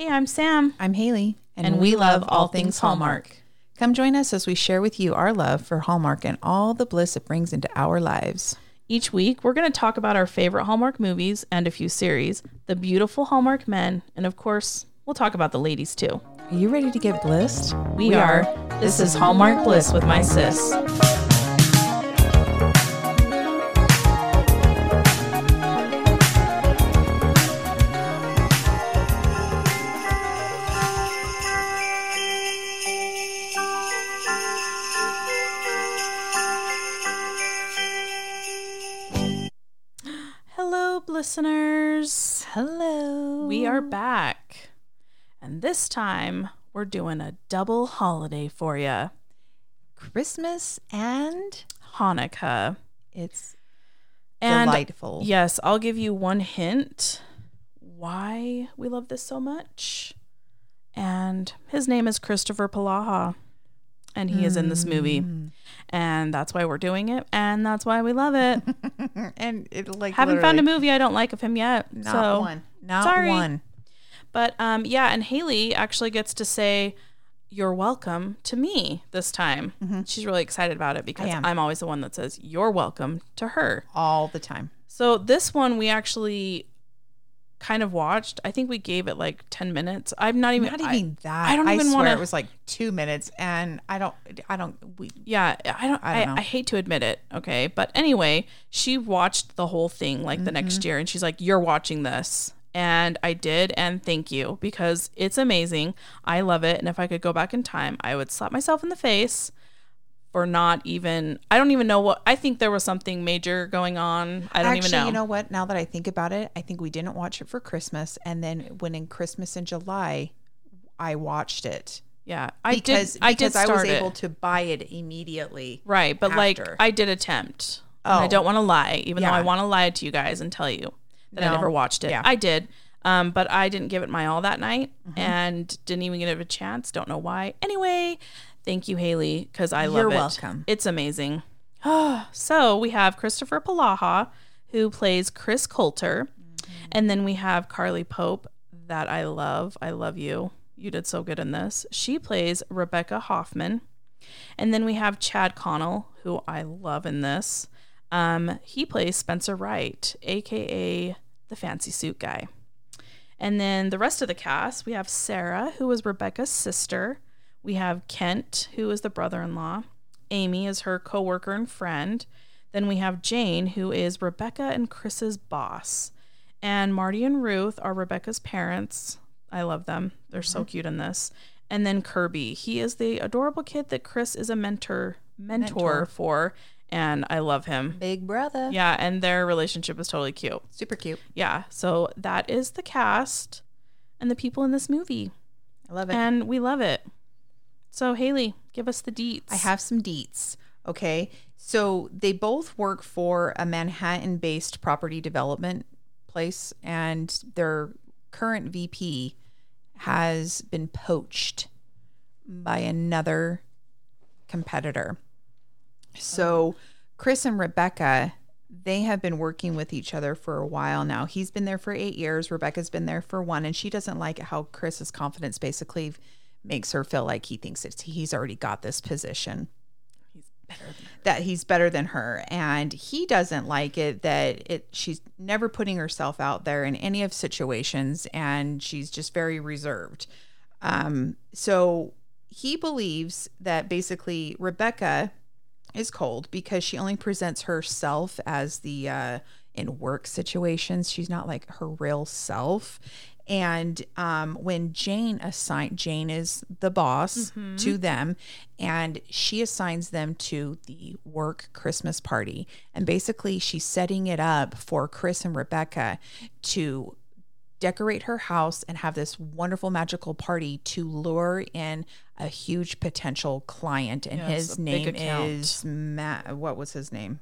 Hey, I'm Sam. I'm Haley, And we love all things Hallmark. Come join us as we share with you our love for Hallmark and all the bliss it brings into our lives. Each week, we're going to talk about our favorite Hallmark movies and a few series, the beautiful Hallmark men, and of course, we'll talk about the ladies too. Are you ready to get blissed? We, are. This is Hallmark Bliss with my sis. Hello. We are back. And this time, we're doing a double holiday for you Christmas and Hanukkah. it's And delightful. yes, I'll give you one hint why we love this so much. And his name is Kristoffer Polaha. And he is in this movie. Mm. And that's why we're doing it. And that's why we love it. and it like Haven't found a literally movie I don't like of him yet. Not so one. Not sorry. one. But um, yeah, and Haley actually gets to say, You're welcome to me this time. She's really excited about it because am. I'm always the one that says, You're welcome to her. All the time. So this one we actually kind of watched. I think we gave it like 10 minutes. I'm not even, Not I- even that. I don't even wanna- it was like two minutes, and I don't. I don't. We. yeah, I don't, I I, don't I, know. hate to admit it. Okay. But anyway, she watched the whole thing like the Mm-hmm. next year and she's like, You're watching this. And I did. And thank you because it's amazing. I love it. And if I could go back in time, I would slap myself in the face for not even, I don't even know what, I think there was something major going on. I don't Actually, even know. you know what? Now that I think about it, I think we didn't watch it for Christmas, and then when in Christmas in July, I watched it yeah. I because did, I did because I, was it. able to buy it immediately. Right, but like. I did attempt. And I Oh. don't want to lie, even though I want to lie to you guys and tell you that I never watched it. Yeah. I did, um, but I didn't give it my all that night, Mm-hmm. and didn't even give it a chance. Don't know why. Anyway, thank you, Haley, because I love You're it. welcome. It's amazing. so we have Kristoffer Polaha, who plays Chris Coulter, Mm-hmm. and then we have Carly Pope, that I love. I love you. You did so good in this. She plays Rebecca Hoffman. And then we have Chad Connell, who I love in this. Um, he plays Spencer Wright, aka the fancy suit guy. And then the rest of the cast, we have Sarah, who was Rebecca's sister. We have Kent, who is the brother-in-law. Amy is her coworker and friend. Then we have Jane, who is Rebecca and Chris's boss. And Marty and Ruth are Rebecca's parents. I love them. They're so mm-hmm. cute in this. And then Kirby, he is the adorable kid that Chris is a mentor mentor, Mentor. for, and I love him. Big brother. Yeah, and their relationship is totally cute. Super cute. Yeah, so that is the cast and the people in this movie, I love it. and we love it. So Haley, give us the deets. I have some deets. Okay. So they both work for a Manhattan based property development place, and their current VP has been poached by another competitor. So Chris and Rebecca, they have been working with each other for a while now. He's been there for eight years. Rebecca's been there for one, and she doesn't like how Chris's confidence basically makes her feel like he thinks it's he's already got this position. That he's better than her. And he doesn't like it that it she's never putting herself out there in any of situations and she's just very reserved. Um so he believes that basically rebecca is cold because she only presents herself as the uh in work situations. She's not like her real self and um, when Jane assigned Jane is the boss to them, and she assigns them to the work Christmas party, and basically she's setting it up for Chris and Rebecca to decorate her house and have this wonderful magical party to lure in a huge potential client, and Yes, his name is Matt. What was his name?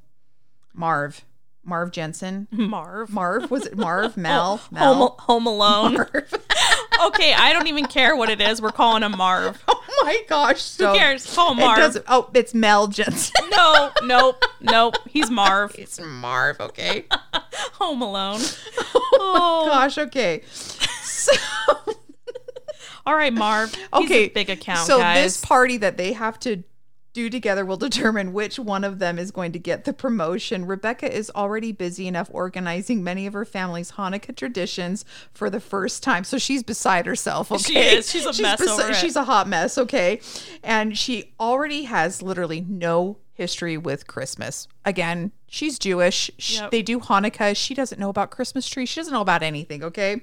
Marv. Marv Jensen. Marv. Marv was it Marv? Mel? Mel? Home, Home Alone. okay, I don't even care what it is. We're calling him Marv. Oh my gosh! So Who cares? Call him It Marv. doesn't. Oh, it's Mel Jensen. No, nope, nope. He's Marv. it's Marv. Okay. Home Alone. Oh, oh gosh. Okay. So All right, Marv. Okay, big account, So guys. this party that they have to do together will determine which one of them is going to get the promotion. Rebecca is already busy enough organizing many of her family's Hanukkah traditions for the first time, so she's beside herself. Okay, She is. She's a mess over it. She's a hot mess. Okay, and she already has literally no history with Christmas. Again, she's Jewish. Sh Yep. They do Hanukkah. She doesn't know about Christmas trees. She doesn't know about anything. Okay,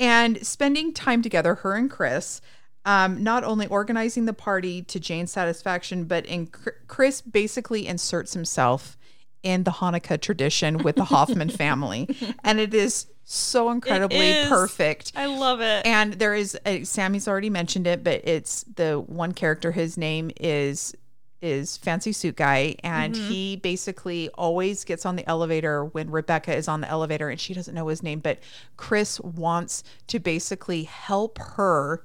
and spending time together, her and Chris. Um, not only organizing the party to Jane's satisfaction, but in Chris basically inserts himself in the Hanukkah tradition with the Hoffman family, and it is so incredibly perfect. I love it. And there is a, Sammy's already mentioned it, but it's the one character. His name is is fancy suit guy, and Mm-hmm. he basically always gets on the elevator when Rebecca is on the elevator, and she doesn't know his name. But Chris wants to basically help her.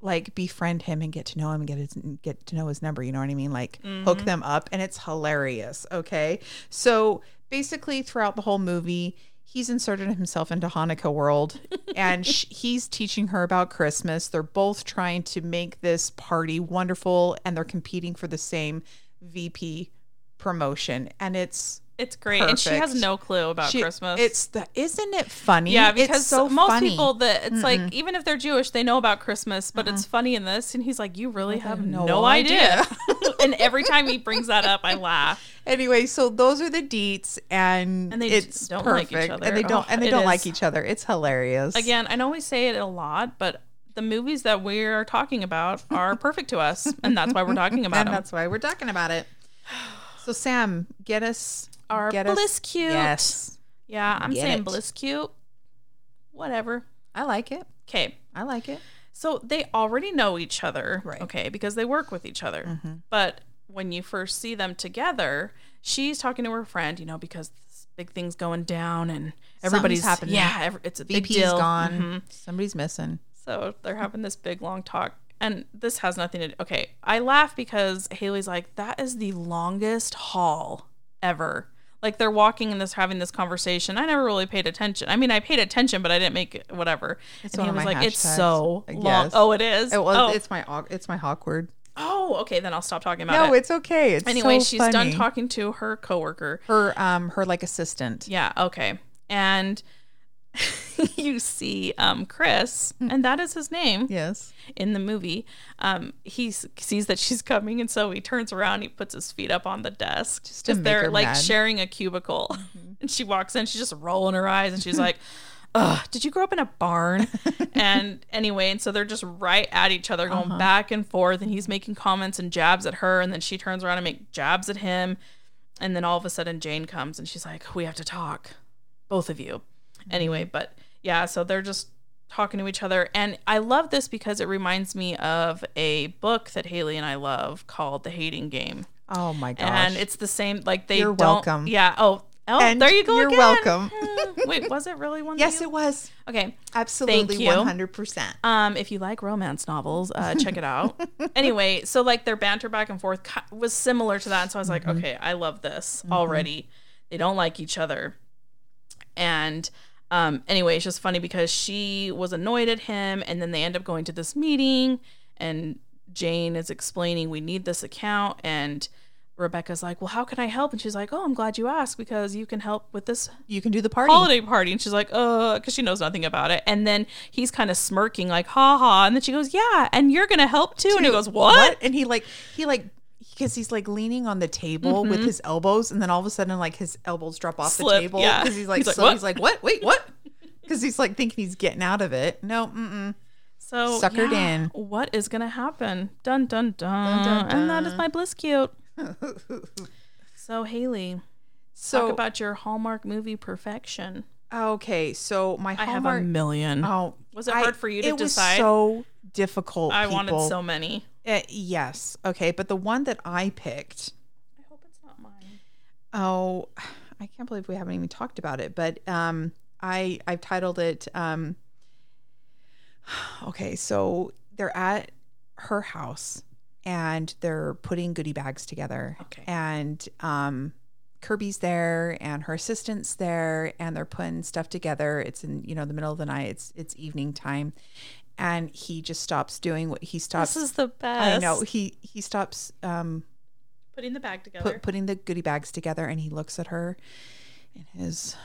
Like befriend him and get to know him and get his get to know his number. You know what I mean? Like Mm-hmm. hook them up, and it's hilarious. Okay, so basically throughout the whole movie, he's inserted himself into Hanukkah world and sh- he's teaching her about Christmas. They're both trying to make this party wonderful and they're competing for the same VP promotion and it's it's great, and she has no clue about she- Christmas. It's the isn't it funny? yeah, It's because so most funny. people that it's like even if they're Jewish, they know about Christmas, but it's funny in this, and he's like, "You really have no, no idea." and every time he brings that up, I laugh. Anyway, so those are the deets and, And they it's don't like each other. and they don't Oh, and they don't is. like each other. It's hilarious. Again, I know we say it a lot, but the movies that we are talking about are perfect to us, and that's why we're talking about and them. that's why we're talking about it. So Sam, get us Our get us- bliss cute. Yes. Yeah, I'm Get saying it. bliss cute. Whatever. I like it. Okay. I like it. So they already know each other, Right. okay, because they work with each other. But when you first see them together, she's talking to her friend, you know, because this big thing's going down and everybody's happening. Yeah, ev- it's a big deal. gone. Mhm. Somebody's missing. So they're having this big long talk. And this has nothing to do. Okay. I laugh because Haley's like, that is the longest hall ever. Like they're walking and this having this conversation. I never really paid attention. I mean, I paid attention, but I didn't make it whatever. It's and one he of was my like, it's so long. guess. Oh, it is. It was. oh. It's my it's my awkward. oh, okay. Then I'll stop talking about No, it. No, it's okay. It's Anyway, so she's done talking to her coworker. Her um her like assistant. Yeah, okay. And you see um Chris, and that is his name Yes. in the movie. Um he s- sees that she's coming and so he turns around, he puts his feet up on the desk Just to because make they're her like mad. Mm-hmm. sharing a cubicle. and she walks in, she's just rolling her eyes and she's like Ugh, did you grow up in a barn? and anyway, and so they're just right at each other, going Uh-huh. back and forth, and he's making comments and jabs at her, and then she turns around and make jabs at him. And then all of a sudden Jane comes and she's like, We have to talk. Both of you. Anyway, Mm-hmm. but yeah, so they're just talking to each other. And I love this because it reminds me of a book that Haley and I love called The Hating Game. Oh my gosh. And it's the same like they You're don't welcome. Yeah. Oh, oh And there you go. you're again. welcome. Hmm, Wait, was it really one? yes, it was Okay. absolutely you. one hundred percent. Um, if you like romance novels, uh, check it out. anyway, so like their banter back and forth was similar to that, and so I was like, Mm-hmm. okay, I love this already. They don't like each other, and um, anyway, it's just funny because she was annoyed at him, and then they end up going to this meeting, and Jane is explaining we need this account, and Rebecca's like, well, how can I help? And she's like, oh, I'm glad you asked because you can help with this You can do the party. holiday party. And she's like uh because she knows nothing about it. And then he's kind of smirking like ha ha and then she goes yeah and you're gonna help too, and he goes what, And he like he like because he's like leaning on the table with his elbows, and then all of a sudden like his elbows drop off Mm-hmm. Slip, the table yeah. because he's like He's like, so "What?" he's like what wait what because he's like thinking he's getting out of it. No, mm-mm. so Suckered yeah, in. what is gonna happen dun dun dun, dun, dun and that is my bliss cute so haley so talk about your hallmark movie perfection okay, so my i have a Hallmark. million oh, Was it hard for you to it was decide? so difficult. i wanted so many Uh, yes, okay, but the one that I picked. i hope it's not mine Oh, I can't believe we haven't even talked about it, but um I I've titled it um Okay, so they're at her house and they're putting goodie bags together. Okay. And um Kirby's there and her assistant's there and they're putting stuff together. It's in, you know, the middle of the night. It's it's evening time. And he just stops doing what he stops. This is the best. I know he he stops um, Putting the bag together. put, putting the goodie bags together, and he looks at her in his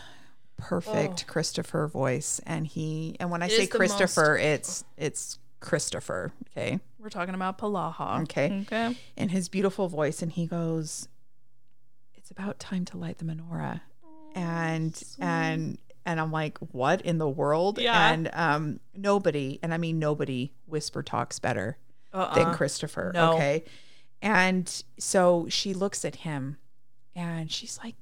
perfect Kristoffer voice, and he and when I It say Kristoffer, it's it's Kristoffer. Okay, We're talking about Polaha. Okay. Okay. in his beautiful voice, and he goes, "It's about time to light the menorah," and and and I'm like, "What in the world?" Yeah. And um, nobody, and I mean nobody, whisper talks better Uh-uh. than Kristoffer. no. Okay. And so she looks at him and she's like,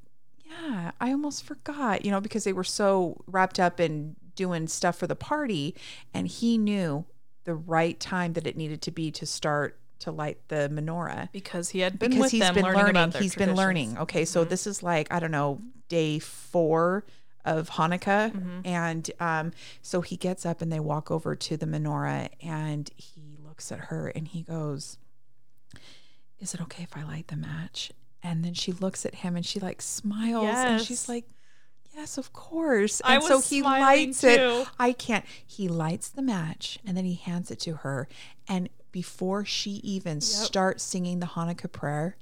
Yeah, I almost forgot, you know, because they were so wrapped up in doing stuff for the party. And he knew the right time that it needed to be to start to light the menorah because he had been because with he's them been learning. learning. He's been learning. Okay, so this is like I don't know day four of Hanukkah, Mm-hmm. and um, so he gets up and they walk over to the menorah, and he looks at her and he goes, "Is it okay if I light the match?" And then she looks at him and she like smiles and she's like. Yes, of course. I And so he lights too. it. I can't. He lights the match and then he hands it to her. And before she even starts singing the Hanukkah prayer,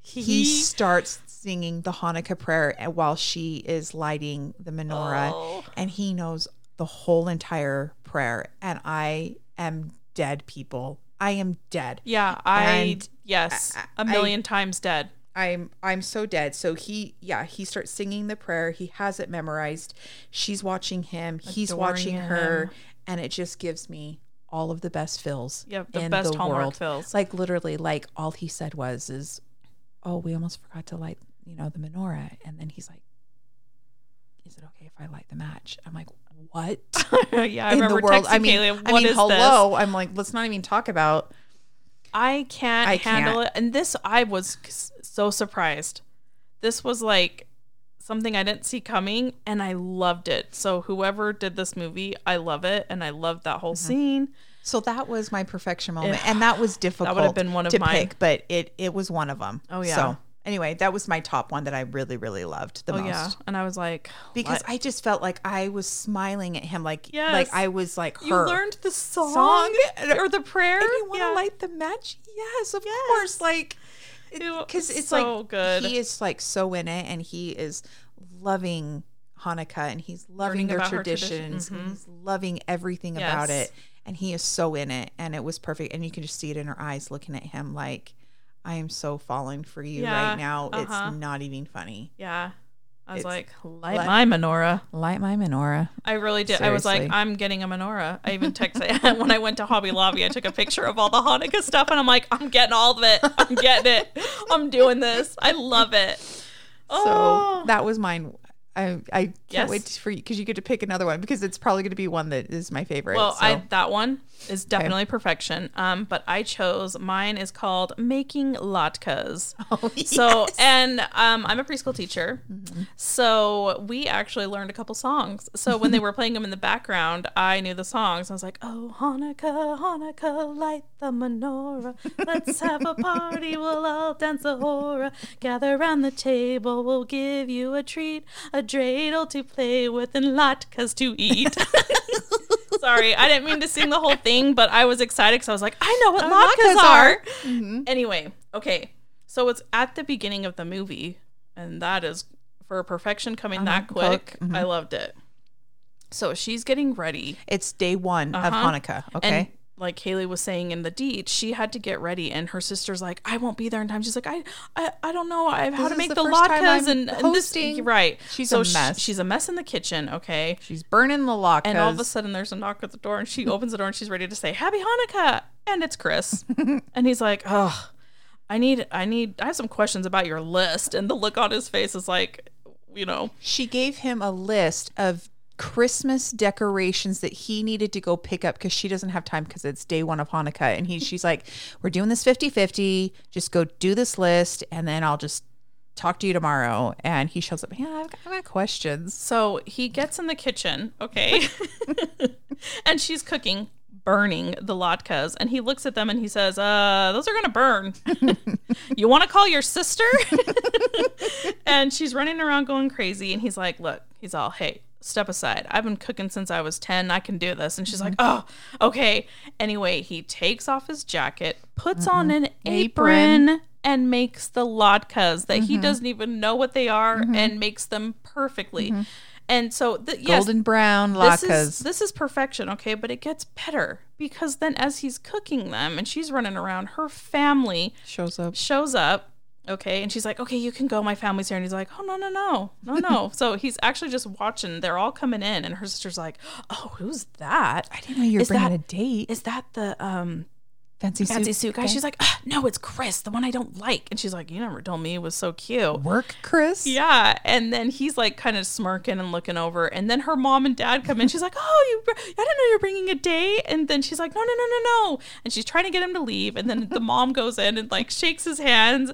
he, He- starts singing the Hanukkah prayer while she is lighting the menorah. Oh. And he knows the whole entire prayer. And I am dead, people. I am dead. Yeah, I And yes, I- a million times dead. I'm I'm so dead. So he yeah, he starts singing the prayer. He has it memorized. She's watching him. He's Adoring watching her him. and it just gives me all of the best fills Yep, the best the Hallmark world. fills. Like literally like all he said was is oh, we almost forgot to light, you know, the menorah and then he's like is it okay if I light the match? I'm like, what? yeah, I in remember the world. I mean, Kaylee, I "What mean, is hello. I'm like, let's not even talk about? I can't I handle can't. it. And this, I was so surprised. This was like something I didn't see coming, and I loved it. So whoever did this movie, I love it, and I loved that Mm-hmm. whole scene. So that was my perfection moment, and that was difficult. That would have been one of to mine. pick, but it it was one of them. Oh, yeah. So anyway, that was my top one that I really really loved the Oh most yeah, and I was like, because what? I just felt like I was smiling at him, like Yes. like I was like her. you learned the song, Song? or the prayer, and you want to Yeah. light the match? Yes, of Yes. course. Like because was it's so like good. he is like so in it, and he is loving Hanukkah, and he's loving Learning their traditions, tradition. and mm-hmm. he's loving everything about it, and he is so in it, and it was perfect, and you can just see it in her eyes, looking at him like. I am so falling for you Yeah, right now. uh-huh. It's not even funny. yeah. I was It's like, light let- my menorah. Light my menorah. I really did. I was like, I'm getting a menorah. I even texted when I went to Hobby Lobby. I took a picture of all the Hanukkah stuff, and I'm like, I'm getting all of it. I'm getting it. I'm doing this. I love it. So Oh, that was mine. I I can't Yes. wait for you because you get to pick another one because it's probably going to be one that is my favorite. well, so. I that one is definitely perfection. Um, but I chose mine is called making latkes. Oh, So and um, I'm a preschool teacher, so we actually learned a couple songs. So when they were playing them in the background, I knew the songs. I was like, "Oh Hanukkah, Hanukkah, light the menorah. Let's have a party. We'll all dance a hora. Gather round the table. We'll give you a treat, a dreidel to play with, and latkes to eat." Sorry, I didn't mean to sing the whole thing, but I was excited because I was like, I know what latkes, latkes are. are. Mm-hmm. Anyway, okay. So it's at the beginning of the movie, and that is for perfection coming that Uh-huh, quick. cook, I loved it. So she's getting ready. It's day one of Uh-huh. Hanukkah. Okay. And like Haley was saying in the deed, she had to get ready, and her sister's like, "I won't be there in time." She's like, "I, I, I don't know I, how to make the the, latkes and, and this right." She's so a mess. she's a mess in the kitchen. Okay, She's burning the latkes. and all of a sudden there's a knock at the door, and she opens the door and she's ready to say Happy Hanukkah, and it's Chris, and he's like, "Oh, I need, I need, I have some questions about your list," and the look on his face is like, you know, she gave him a list of Christmas decorations that he needed to go pick up because she doesn't have time because it's day one of Hanukkah. And he, she's like, We're doing this 50 50. Just go do this list and then I'll just talk to you tomorrow. And he shows up, Yeah, I've got, I've got questions. So he gets in the kitchen, okay, and she's cooking, burning the latkes, and he looks at them and he says, "Uh, those are gonna burn. you want to call your sister?" and she's running around going crazy, and he's like, "Look," he's all, "Hey." Step aside. I've been cooking since I was 10. I can do this. And she's mm-hmm. like, oh, okay. Anyway, he takes off his jacket, puts on mm-hmm. an apron, Apron. and makes the latkes that he mm-hmm. doesn't even know what they are and makes them perfectly. And so, th- yes, Golden brown this is latkes. this is perfection, okay? But it gets better because then as he's cooking them and she's running around, her family Shows up. shows up. Okay, and she's like, "Okay, you can go. My family's here." And he's like, "Oh no, no, no, no, no." so he's actually just watching. They're all coming in, and her sister's like, "Oh, who's that? I didn't know you were Is bringing that- a date. Is that the um fancy suit. fancy suit guy?" She's like, "Ah, "No, it's Chris, the one I don't like." And she's like, "You never told me it was so cute." Work, Chris. Yeah, and then he's like kind of smirking and looking over, and then her mom and dad come in. She's like, "Oh, you! I didn't know you're bringing a date." And then she's like, "No, no, no, no, no!" And she's trying to get him to leave, and then the mom goes in and like shakes his hands,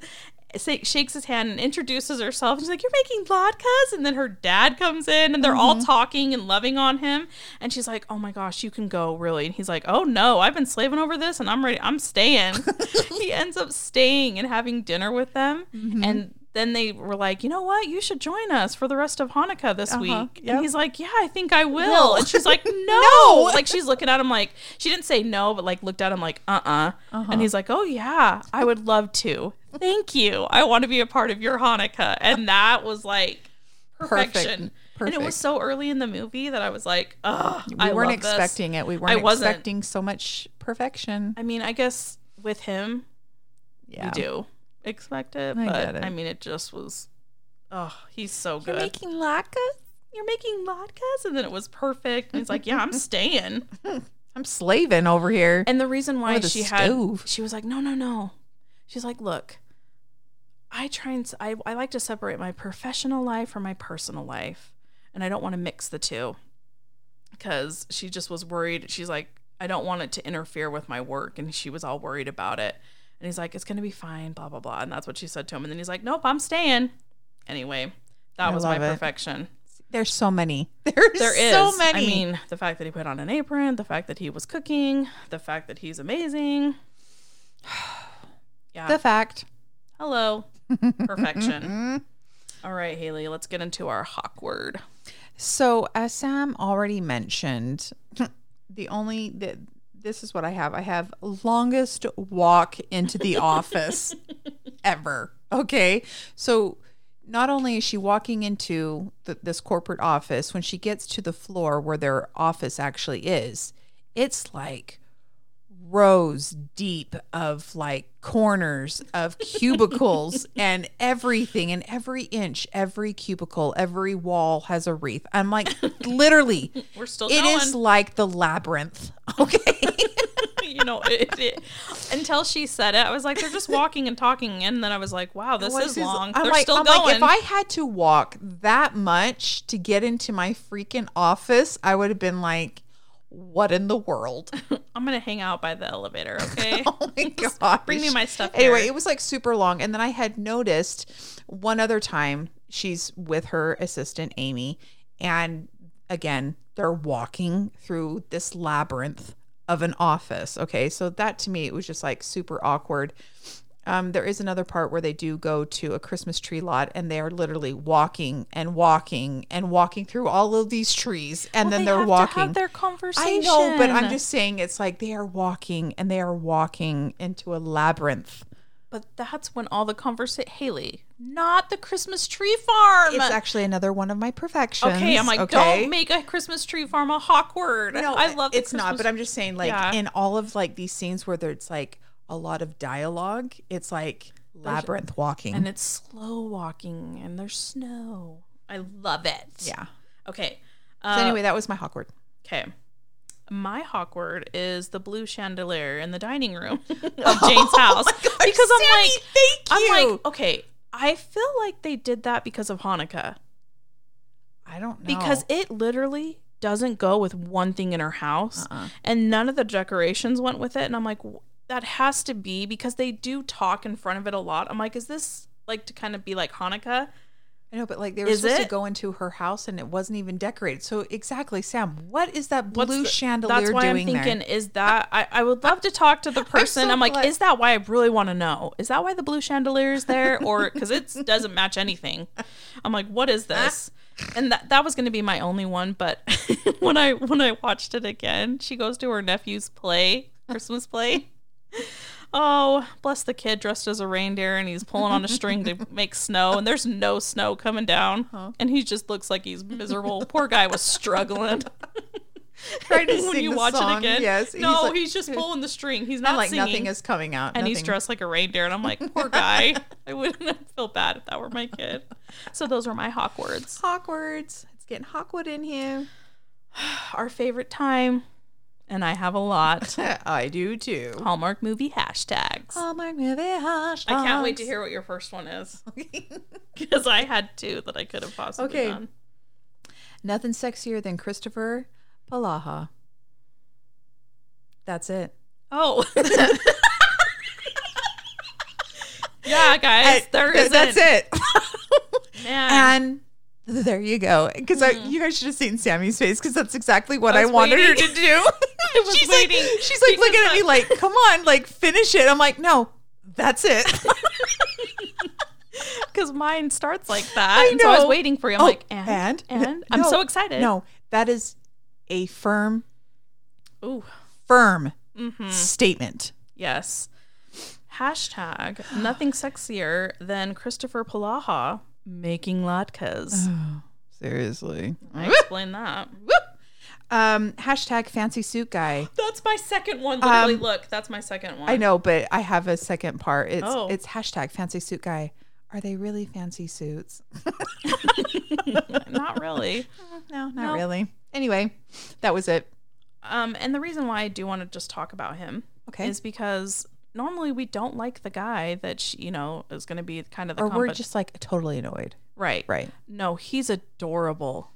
shakes his hand, and introduces herself. And she's like, "You're making latkes," and then her dad comes in, and they're all mm-hmm. talking and loving on him. And she's like, "Oh my gosh, you can go, really?" And he's like, "Oh no, I've been slaving over this, and I'm ready. I'm staying." he ends up staying and having dinner with them, mm-hmm. and then they were like, you know what? You should join us for the rest of Hanukkah this week. yep. And he's like, yeah, I think I will. No. And she's like, no. No. Like she's looking at him like, she didn't say no, but like looked at him like, uh uh Uh-huh. And he's like, oh yeah, I would love to. Thank you. I want to be a part of your Hanukkah. And that was like perfection. And it was so early in the movie that I was like, oh, We I weren't love this. expecting it. We weren't wasn't. expecting so much perfection. I mean, I guess with him, Yeah. you do expect it, I but get it. I mean, it just was. Oh, he's so good. You're making latkes? You're making latkes, and then it was perfect. And he's like, "Yeah, I'm staying." I'm slaving over here. And the reason why Over the she had, she was like, "No, no, no." She's like, "Look, I try and s- I I like to separate my professional life from my personal life, and I don't want to mix the two because she just was worried. She's like, I don't want it to interfere with my work, and she was all worried about it. And he's like, "It's gonna be fine," blah blah blah, and that's what she said to him. And then he's like, "Nope, I'm staying." Anyway, that I was my it. perfection. There's so many. There's There is so many. I mean, the fact that he put on an apron, the fact that he was cooking, the fact that he's amazing. Yeah. the fact. Hello. Perfection. All right, Haley, let's get into our hawk word. So, as Sam already mentioned, the only the, this is what I have. I have longest walk into the office ever. Okay, so not only is she walking into the, this corporate office, when she gets to the floor where their office actually is, it's like rows deep of like corners of cubicles and everything and every inch every cubicle every wall has a wreath i'm like literally We're still it going. is like the labyrinth okay you know, it, it, until she said it, I was like, they're just walking and talking, and then I was like, wow, this is- long. I'm they're like, still I'm going. like, if I had to walk that much to get into my freaking office, I would have been like, what in the world? I'm gonna hang out by the elevator, okay? oh my gosh. Bring me my stuff. Anyway, it was like super long. And then I had noticed one other time she's with her assistant, Amy. And again, they're walking through this labyrinth of an office. Okay. So that to me, it was just like super awkward. Um, there is another part where they do go to a Christmas tree lot and they are literally walking and walking and walking through all of these trees. And Well, then they to walking. have their conversation. I know, but I'm just saying it's like they are walking and they are walking into a labyrinth. But that's when all the conversation. Haley, not the Christmas tree farm. It's actually another one of my perfections. okay, I'm like, okay? don't make a Christmas tree farm a hawk word. No, I love. it's not, but I'm just saying, like Yeah. in all of like these scenes where there's like a lot of dialogue, it's like labyrinth walking. and it's slow walking, and there's snow. I love it. yeah. Okay. So Uh, anyway, that was my Hawkward. Okay. My Hawkward is the blue chandelier in the dining room of Jane's house. because I'm Sammy, like, thank I'm like, okay, I feel like they did that because of Hanukkah. I don't know Because it literally doesn't go with one thing in her house, Uh-uh. and none of the decorations went with it. And I'm like, that has to be because they do talk in front of it a lot. I'm like, is this like to kind of be like Hanukkah? I know, but like they were Is supposed to go into her house and it wasn't even decorated. So exactly, Sam, what is that blue the- chandelier That's why doing I'm thinking, there? is that I, I would love to talk to the person. so I'm, like, glad- is that why I really want to know? Is that why the blue chandelier is there, or because it doesn't match anything? I'm like, what is this? and that that was going to be my only one, but when I when I watched it again, she goes to her nephew's play, Christmas play. Oh, bless the kid dressed as a reindeer and he's pulling on a string to make snow and there's no snow coming down. Uh-huh. And he just looks like he's miserable. Poor guy was struggling. Trying to when you watch song, it again. yes, no, he's he's, just pulling the string. He's not like singing. nothing is coming out. and he's dressed like a reindeer and I'm like, poor guy. I wouldn't feel bad if that were my kid. So those were my Hawkwords. Hogwarts. It's getting Hawkwood in here. Our favorite time, and I have a lot. I do too. Hallmark movie hashtags. Hallmark movie hashtags. I can't wait to hear what your first one is because I had two that I could have possibly Okay. done. Nothing sexier than Kristoffer Polaha. That's it. Oh. yeah, guys, there Th- isn't. That's it. Man. and there you go. Because you guys should have seen Sammy's face because that's exactly what I I, wanted her to do. She's waiting. Like, she's like looking at me like, "Come on, like finish it." I'm like, "No, that's it." because mine starts like that. I and so I was waiting for you. I'm Oh, like, and, and, I'm so excited. No, that is a firm, Ooh. firm Mm-hmm. statement. Yes. Hashtag nothing sexier than Kristoffer Polaha making latkes. Seriously. I explained that. Um, hashtag fancy suit guy. That's my second one. Literally, Um, look, that's my second one. I know, but I have a second part. It's Oh. it's hashtag fancy suit guy. Are they really fancy suits? Not really. no, not No. really. Anyway, that was it. Um, and the reason why I do want to just talk about him Okay. is because normally we don't like the guy that sh you know is going to be kind of the or we're just like totally annoyed. right. Right. No, he's adorable.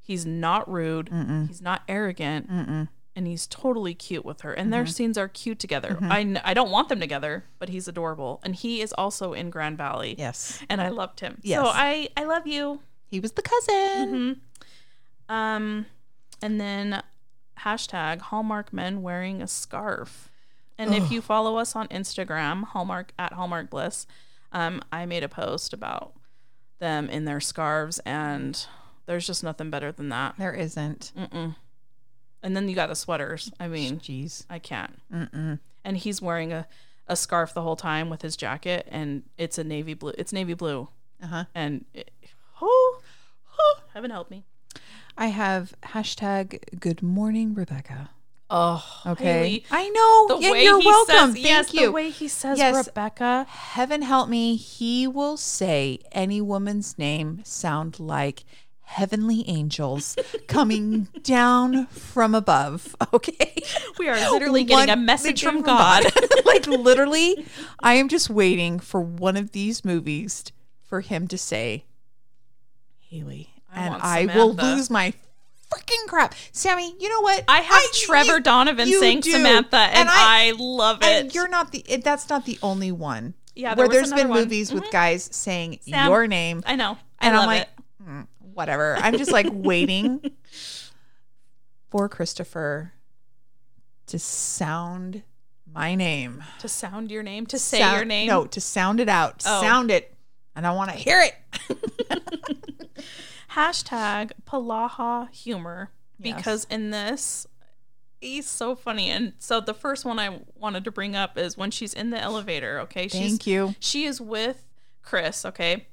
He's not rude. He's not arrogant. Mm-mm. And he's totally cute with her. And Mm-hmm. their scenes are cute together. I, kn- I don't want them together, but he's adorable. And he is also in Grand Valley. Yes. And I loved him. Yes. So I, I love you. He was the cousin. Um, and then hashtag Hallmark men wearing a scarf. And if you follow us on Instagram, Hallmark at Hallmark Bliss, um, I made a post about them in their scarves, and there's just nothing better than that. There isn't. Mm-mm. And then you got the sweaters. I mean, Jeez. I can't. Mm-mm. And he's wearing a, a scarf the whole time with his jacket, and it's a navy blue. It's navy blue, Uh-huh. and it, oh, oh, heaven help me. I have hashtag good morning, Rebecca. Oh, Okay. Haley, I know. the way you're he welcome. says, Thank yes, you. the way he says Yes. Rebecca. Heaven help me, he will say any woman's name sound like heavenly angels coming down from above. Okay. We are literally getting One a message thing from God. like literally, I am just waiting for one of these movies for him to say Haley. I and I will lose my freaking crap. Sammy, you know what? I have Trevor you- Donovan you saying do. Samantha, and, And I- I, love And it. you're not the it- that's not the only one. Yeah, there where there's been one. movies with guys saying Sam. your name I know. I and love I'm like. "Mm, whatever. I'm just like waiting for Kristoffer to sound my name. To sound your name, to say Sound- your name. No, to sound it out. Oh. Sound it. And I want to hear it. Hashtag Polaha humor. Yes. Because in this, he's so funny. And so the first one I wanted to bring up is when she's in the elevator, okay? She's Thank you. she is with Chris, okay?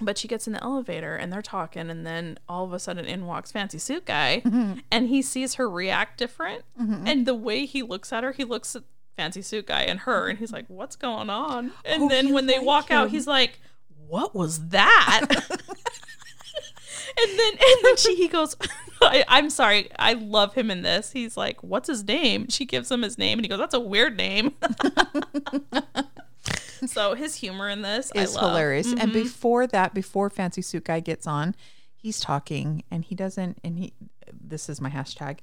But she gets in the elevator and they're talking, and then all of a sudden in walks Fancy Suit Guy, Mm-hmm. and he sees her react different. And the way he looks at her, he looks at Fancy Suit Guy and her, and he's like, What's going on? And Oh, then when they walk out, he's like, What was that? and then and then she he goes, I, I'm sorry, I love him in this. He's like, What's his name? She gives him his name, and he goes, That's a weird name. so his humor in this Is I love. hilarious. And Mhm. before that, before Fancy Suit Guy gets on, he's talking and he doesn't and he this is my hashtag.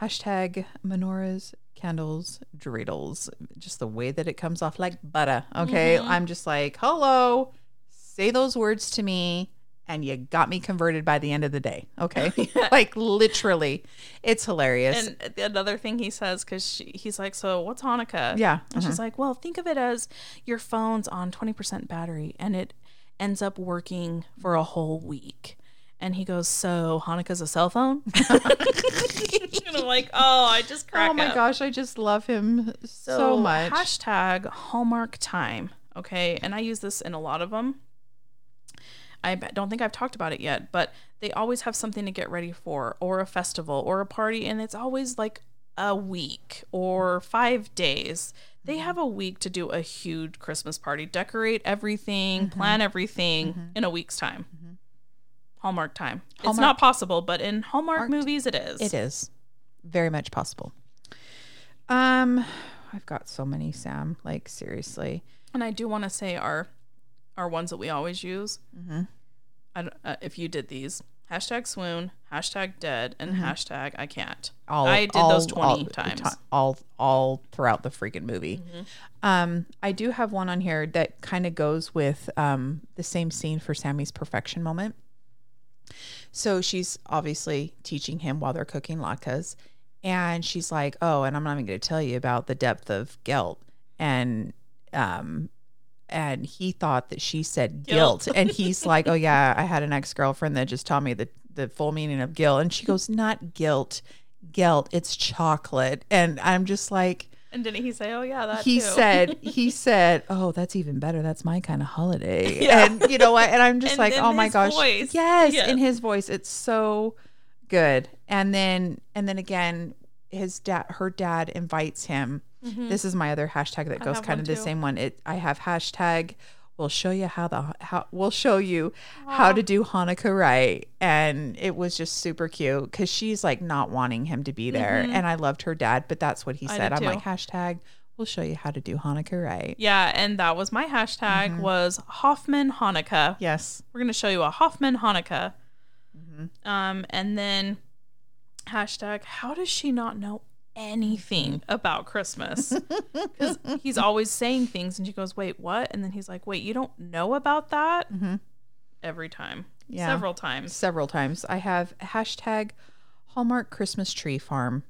Hashtag menorahs, candles, dreidels. Just the way that it comes off like butter. Okay. Mm-hmm. I'm just like, hello, say those words to me. And you got me converted by the end of the day. Okay. like literally. It's hilarious. And another thing he says, because he's like, So what's Hanukkah? Yeah, And uh-huh. she's like, Well, think of it as your phone's on 20% battery and it ends up working for a whole week. And he goes, "So Hanukkah's a cell phone?" and I'm like, "Oh, I just crack Oh my up." gosh, I just love him so, much. Hashtag Hallmark time. Okay. And I use this in a lot of them. I don't think I've talked about it yet, but they always have something to get ready for, or a festival, or a party, and it's always like a week or five days. They have a week to do a huge Christmas party, decorate everything, Mm-hmm. plan everything in a week's time. Hallmark time. It's not possible, but in Hallmark Marked- movies, it is. It is very much possible. Um, I've got so many, Sam. Like seriously. And I do want to say our our ones that we always use. Mm-hmm. I don't, uh, if you did these hashtag swoon, hashtag dead, and hashtag I can't. Mm-hmm. All I did all- those twenty all, times. ti- all all throughout the freaking movie. Um, I do have one on here that kind of goes with um the same scene for Sammy's perfection moment. So she's obviously teaching him while they're cooking latkes, and she's like, "Oh, and I'm not even going to tell you about the depth of guilt." And um, and he thought that she said guilt, Guilt. and he's like, "Oh yeah, I had an ex girlfriend that just taught me the the full meaning of guilt." And she goes, "Not guilt, gelt. It's chocolate." And I'm just like and didn't he say, "Oh yeah, that he too"? said he said oh that's even better that's my kind of holiday Yeah. and you know what and i'm just And like oh my gosh yes Yeah. in his voice it's so good and then and then again his dad her dad invites him this is my other hashtag that Mm-hmm. I goes kind of the too. same one it i have hashtag we'll show you how the how we'll show you how to do hanukkah right and it was just super cute because she's like not wanting him to be there and i loved her dad but that's what he Mm-hmm. Said i'm too. like hashtag we'll show you how to do hanukkah right Yeah, and that was my hashtag Mm-hmm. was Hoffman Hanukkah. yes We're gonna show you a Hoffman Hanukkah. Mm-hmm. Um, and then hashtag How does she not know anything Mm-hmm. about Christmas? Because he's always saying things, and she goes, "Wait, what?" And then he's like, "Wait, you don't know about that?" Every time, Mm-hmm. Yeah. several times. several times i have hashtag hallmark christmas tree farm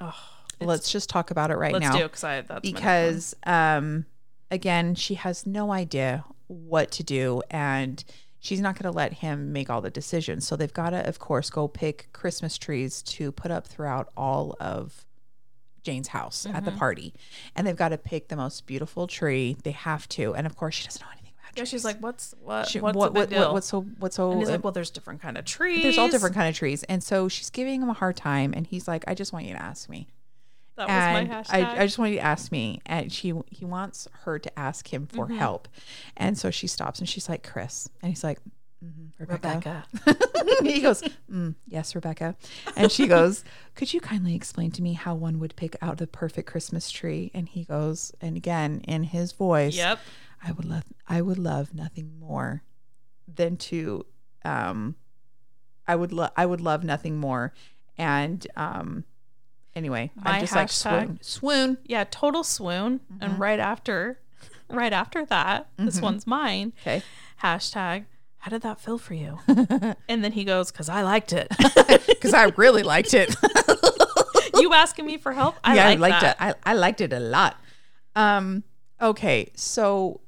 Oh, let's just talk about it right let's now do because I that's my next one. because um again she has no idea what to do and she's not going to let him make all the decisions. So they've got to of course go pick christmas trees to put up throughout all of jane's house at Mm-hmm. the party. And they've got to pick the most beautiful tree. They have to. And of course she doesn't know anything about yeah, she's like, "What's what? She- what's what, what, what- what's so what's so and he's like, "Well, there's different kind of trees. there's all different kind of trees. And so she's giving him a hard time. And he's like i just want you to ask me That was and my hashtag. I, I just want you to ask me and she he wants her to ask him for Mm-hmm. help and so she stops and she's like chris and he's like "Mhm, rebecca, Rebecca. he goes mm, yes rebecca and she goes could you kindly explain to me how one would pick out the perfect christmas tree and he goes and again in his voice Yep. I would love I would love nothing more than to um I would love I would love nothing more and um anyway My I'm just like hashtag- swoon swoon Yeah, total swoon. Mm-hmm. And right after, right after that, this one's mine. okay Hashtag. How did that feel for you? and then he goes, "Cause I liked it." because I really liked it you asking me for help? I yeah I liked that. it I, I liked it a lot um okay so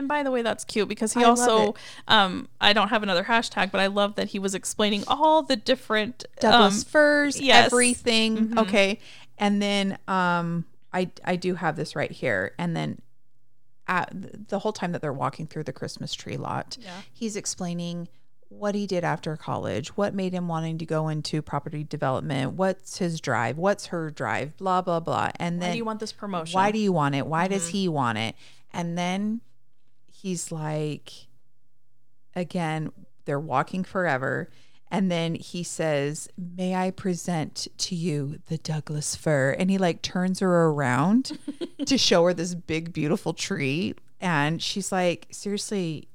And by the way, that's cute because he I also, um, I don't have another hashtag, but I love that he was explaining all the different Douglas um, firs, yes. everything. Okay. And then um I I do have this right here. And then at the whole time that they're walking through the Christmas tree lot, Yeah. he's explaining what he did after college, what made him wanting to go into property development, what's his drive, what's her drive, blah blah blah. And Why then do you want this promotion? why do you want it? Why does Mm-hmm. he want it? And then he's like, again, they're walking forever. And then he says, May I present to you the Douglas fir? And he like turns her around to show her this big, beautiful tree. And she's like, Seriously,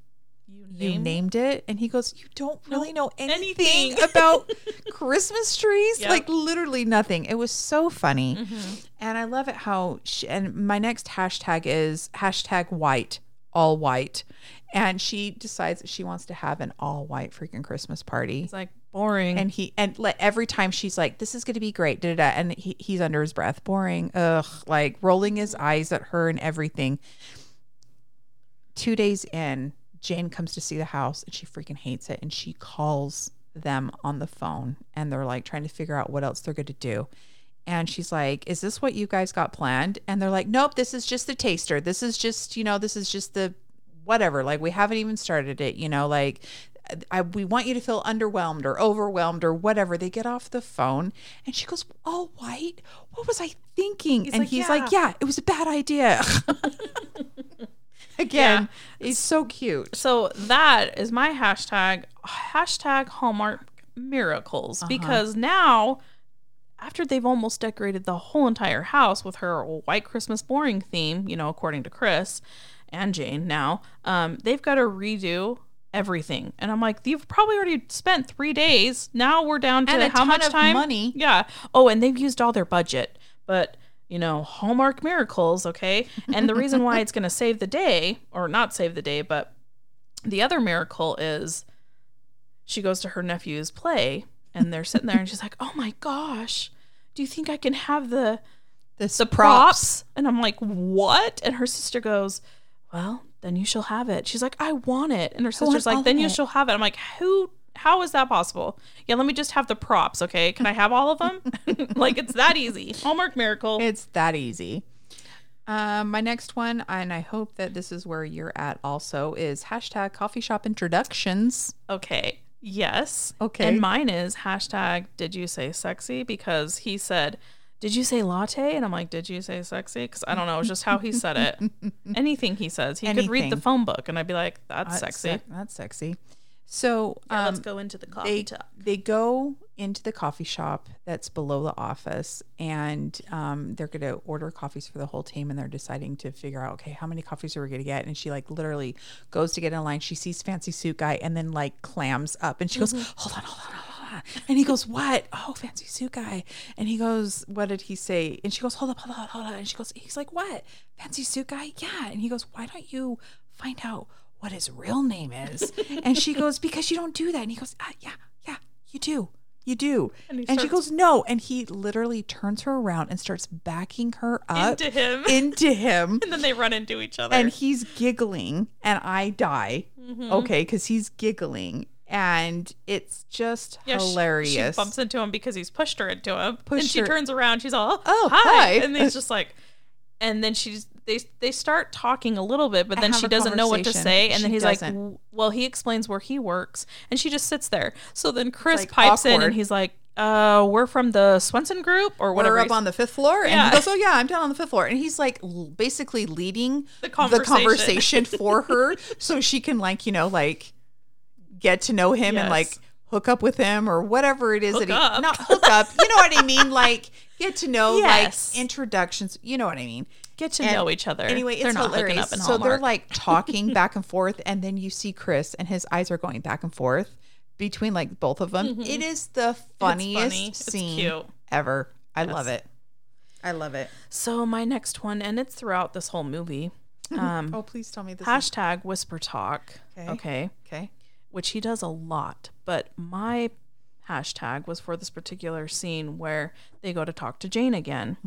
you, you named- named it? And he goes, You don't really know anything, anything." about Christmas trees? Yep. Like literally nothing. It was so funny. Mhm. And I love it how she, and my next hashtag is hashtag white, all white. And she decides that she wants to have an all white freaking Christmas party. It's like boring. And he and like every time she's like, "This is going to be great," da, da, da, and he, he's under his breath, boring, ugh, like rolling his eyes at her and everything. Two days in, Jane comes to see the house and she freaking hates it and she calls them on the phone and they're like trying to figure out what else they're going to do. And she's like, Is this what you guys got planned? And they're like, Nope, this is just the taster. This is just, you know, this is just the whatever. Like, we haven't even started it, you know, like, I, we want you to feel underwhelmed or overwhelmed or whatever. They get off the phone and she goes, Oh, White, what was I thinking? and like, he's "Yeah." like, Yeah, it was a bad idea. Again, he's so cute. So that is my hashtag hashtag Hallmark miracles Uh-huh. because now after they've almost decorated the whole entire house with her white Christmas boring theme, you know, according to Chris and Jane now, um, they've got to redo everything. And I'm like, you've probably already spent three days. Now we're down to And how much time? money. Yeah. Oh, and they've used all their budget. But you know, Hallmark miracles, okay? And the reason why it's going to save the day, or not save the day, but the other miracle is she goes to her nephew's play and they're sitting there and she's like, oh my gosh, do you think I can have the The, the props? And I'm like, what? And her sister goes, well, then you shall have it. She's like, I want it. And her sister's like, then you it. shall have it. I'm like, who? How is that possible? Yeah, let me just have the props, okay? Can I have all of them? like it's that easy. Hallmark miracle. It's that easy. Um, my next one, and I hope that this is where you're at also, is hashtag coffee shop introductions. Okay. Yes. Okay. And mine is hashtag did you say sexy? Because he said, Did you say latte? And I'm like, Did you say sexy? Because I don't know. It's just how he said it. Anything he says. He could read the phone book and I'd be like, That's That's sexy. se- That's sexy. So Yeah, um, let's go into the coffee they talk. they go into the coffee shop that's below the office, and um, they're going to order coffees for the whole team, and they're deciding to figure out okay how many coffees are we going to get. And she like literally goes to get in line. She sees fancy suit guy, and then like clams up, and she goes, "Hold on, hold on, hold on." And he goes, "What? Oh, fancy suit guy." And he goes, "What did he say?" And she goes, "Hold up, hold on, hold on." And she goes, "He's like, what? Fancy suit guy? Yeah." And he goes, "Why don't you find out what his real name is?" and she goes, "Because you don't do that." And he goes, ah, "Yeah, yeah, you do." You do. And And, he she goes, No. And he literally turns her around and starts backing her up Into him. into him and then they run into each other. and he's giggling and i die Mm-hmm. okay because he's giggling and it's just Yeah, hilarious She, bumps into him because he's pushed her into him. and she her- turns around. She's all, Oh, hi. hi. And he's just like, and then she's they they start talking a little bit, but then she doesn't know what to say. And then he's like, doesn't. "W- well, he explains where he works, and she just sits there. So then Chris like pipes in, and he's like, uh, we're from the Swenson Group or whatever. we're up on the fifth floor and Yeah. he goes oh yeah i'm down on the fifth floor and he's like basically leading The conversation. conversation for her so she can like you know like get to know him and like hook up with him or whatever it is Hook that he up. not hook up you know what i mean like get to know Yes. like introductions you know what i mean get to And know each other. Anyway, they're it's not hilarious. so they're like talking back and forth, and then you see Chris, and his eyes are going back and forth between like both of them. It is the funniest Mm-hmm. funny. Scene cute. ever. I Yes. love it. I love it. so my next one, and it's throughout this whole movie. Um, Oh, please tell me this. is, hashtag whisper talk. Okay. okay. okay. which he does a lot. But my hashtag was for this particular scene where they go to talk to Jane again.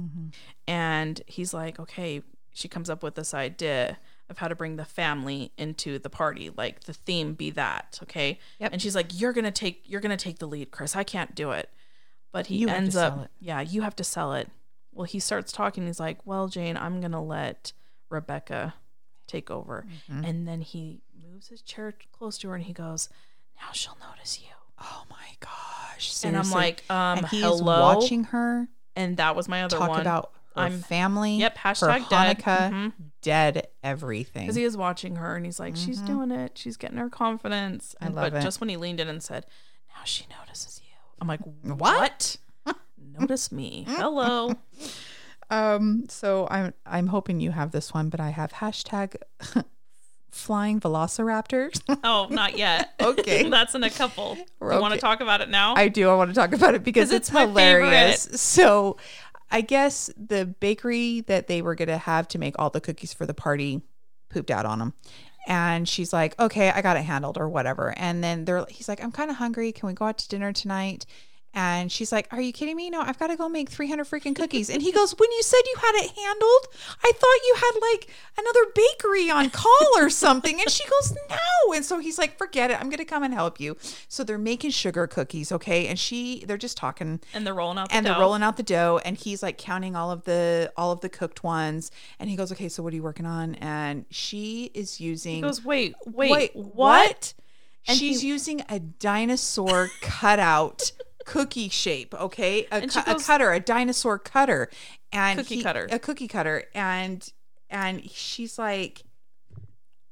And he's like, okay, she comes up with this idea of how to bring the family into the party like the theme be that okay? Yep. and she's like you're gonna take you're gonna take the lead chris. I can't do it. But he You ends up yeah you have to sell it. Well he starts talking. He's like well jane i'm gonna let rebecca take over. Mm-hmm. and then he moves his chair close to her and he goes now she'll notice you Oh my gosh. and i'm like um and he's hello watching her and that was my other talk one about her I'm- family. Yep, hashtag dead. Mhm. dead everything. because he is watching her and he's like she's doing it she's getting her confidence Mm-hmm. I love but it. just when he leaned in and said now she notices you i'm like What? what notice me hello Um, so I'm I'm hoping you have this one, but I have hashtag flying velociraptors. oh not yet Okay. that's in a couple you want to talk about it now I do. I want to talk about it because it's, it's hilarious. So, I guess the bakery that they were going to have to make all the cookies for the party pooped out on them. And she's like, "Okay, I got it handled or whatever." And then they're he's like, "I'm kind of hungry. Can we go out to dinner tonight?" And she's like, Are you kidding me? No, I've got to go make 300 freaking cookies. And he goes, When you said you had it handled, I thought you had like another bakery on call or something. And she goes, No. And so he's like, Forget it. I'm going to come and help you. So they're making sugar cookies. Okay. And she, they're just talking And they're rolling out the and they're dough. rolling out the dough and he's like counting all of the all of the cooked ones and he goes okay so what are you working on and she is using He goes, wait, wait, Wait, what? And she's he- using a dinosaur cutout cookie shape okay? A, cu- a cutter a dinosaur cutter. And Cookie he- cutter. a cookie cutter. And and she's like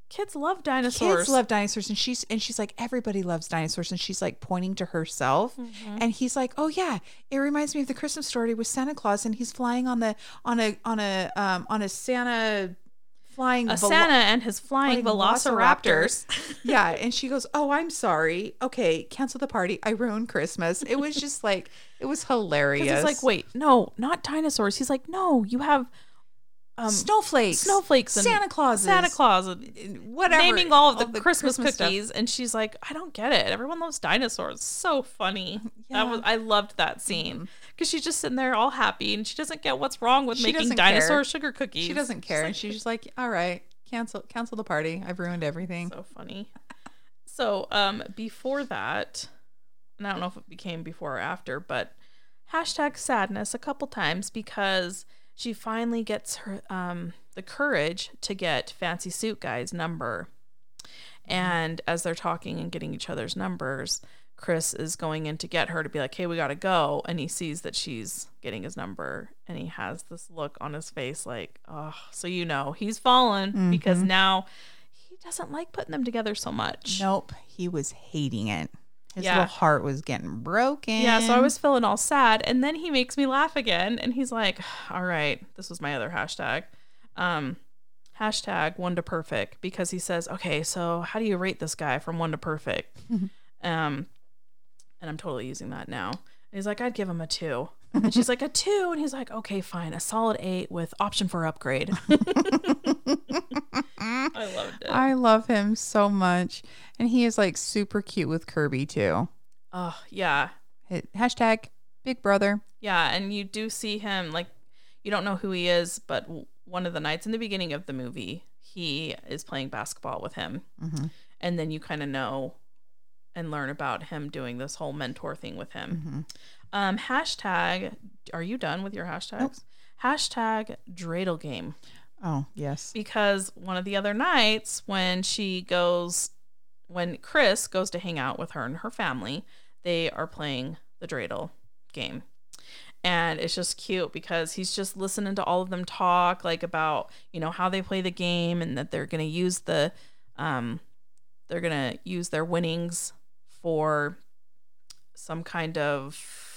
Kids love dinosaurs. kids love dinosaurs. And she's and she's like everybody loves dinosaurs. And she's like pointing to herself. Mm-hmm. and he's like oh yeah it reminds me of the christmas story with santa claus. And he's flying on the on a on a um on a santa flying a velo- Santa and his flying flying velociraptors. yeah and she goes oh i'm sorry. Okay cancel the party. I ruined christmas. It was just like it was hilarious it's like, wait, no, not dinosaurs. He's like, no, you have um, snowflakes snowflakes and santa claus Santa Claus, and whatever naming all of the, Christmas, stuff. cookies, and she's like, I don't get it. Everyone loves dinosaurs. So funny. Yeah. That was I loved that scene because she's just sitting there all happy, and she doesn't get what's wrong with She making dinosaur care. sugar cookies. She doesn't care, and she's just like, "All right, cancel, cancel the party. I've ruined everything." so funny. So, um, before that, and I don't know if it became before or after, but hashtag sadness a couple times because she finally gets her um the courage to get fancy suit guy's number. And as they're talking and getting each other's numbers, Chris is going in to get her to be like, "Hey, we gotta go," and he sees that she's getting his number, and he has this look on his face like, "Oh, so you know he's fallen because now he doesn't like putting them together so much." Nope, he was hating it. His Yeah. little heart was getting broken. Yeah, so I was feeling all sad, and then he makes me laugh again, and he's like, "All right, this was my other hashtag, um, hashtag one to perfect," because he says, "Okay, so how do you rate this guy from one to perfect?" um, and I'm totally using that now. And he's like, "I'd give him a two. And she's like, "A two. and he's like, "Okay, fine, a solid eight with option for upgrade." I loved it. I love him so much, and he is like super cute with Kirby too. oh yeah, Hit- Hashtag Big Brother. Yeah, and you do see him like you don't know who he is, but one of the nights in the beginning of the movie, he is playing basketball with him, Mhm. and then you kind of know and learn about him doing this whole mentor thing with him. Um, hashtag. Are you done with your hashtags? Nope. Hashtag dreidel game Oh yes. because one of the other nights when she goes when Chris goes to hang out with her and her family, they are playing the dreidel game. And it's just cute because he's just listening to all of them talk like about, you know, how they play the game and that they're going to use the um they're going to use their winnings for some kind of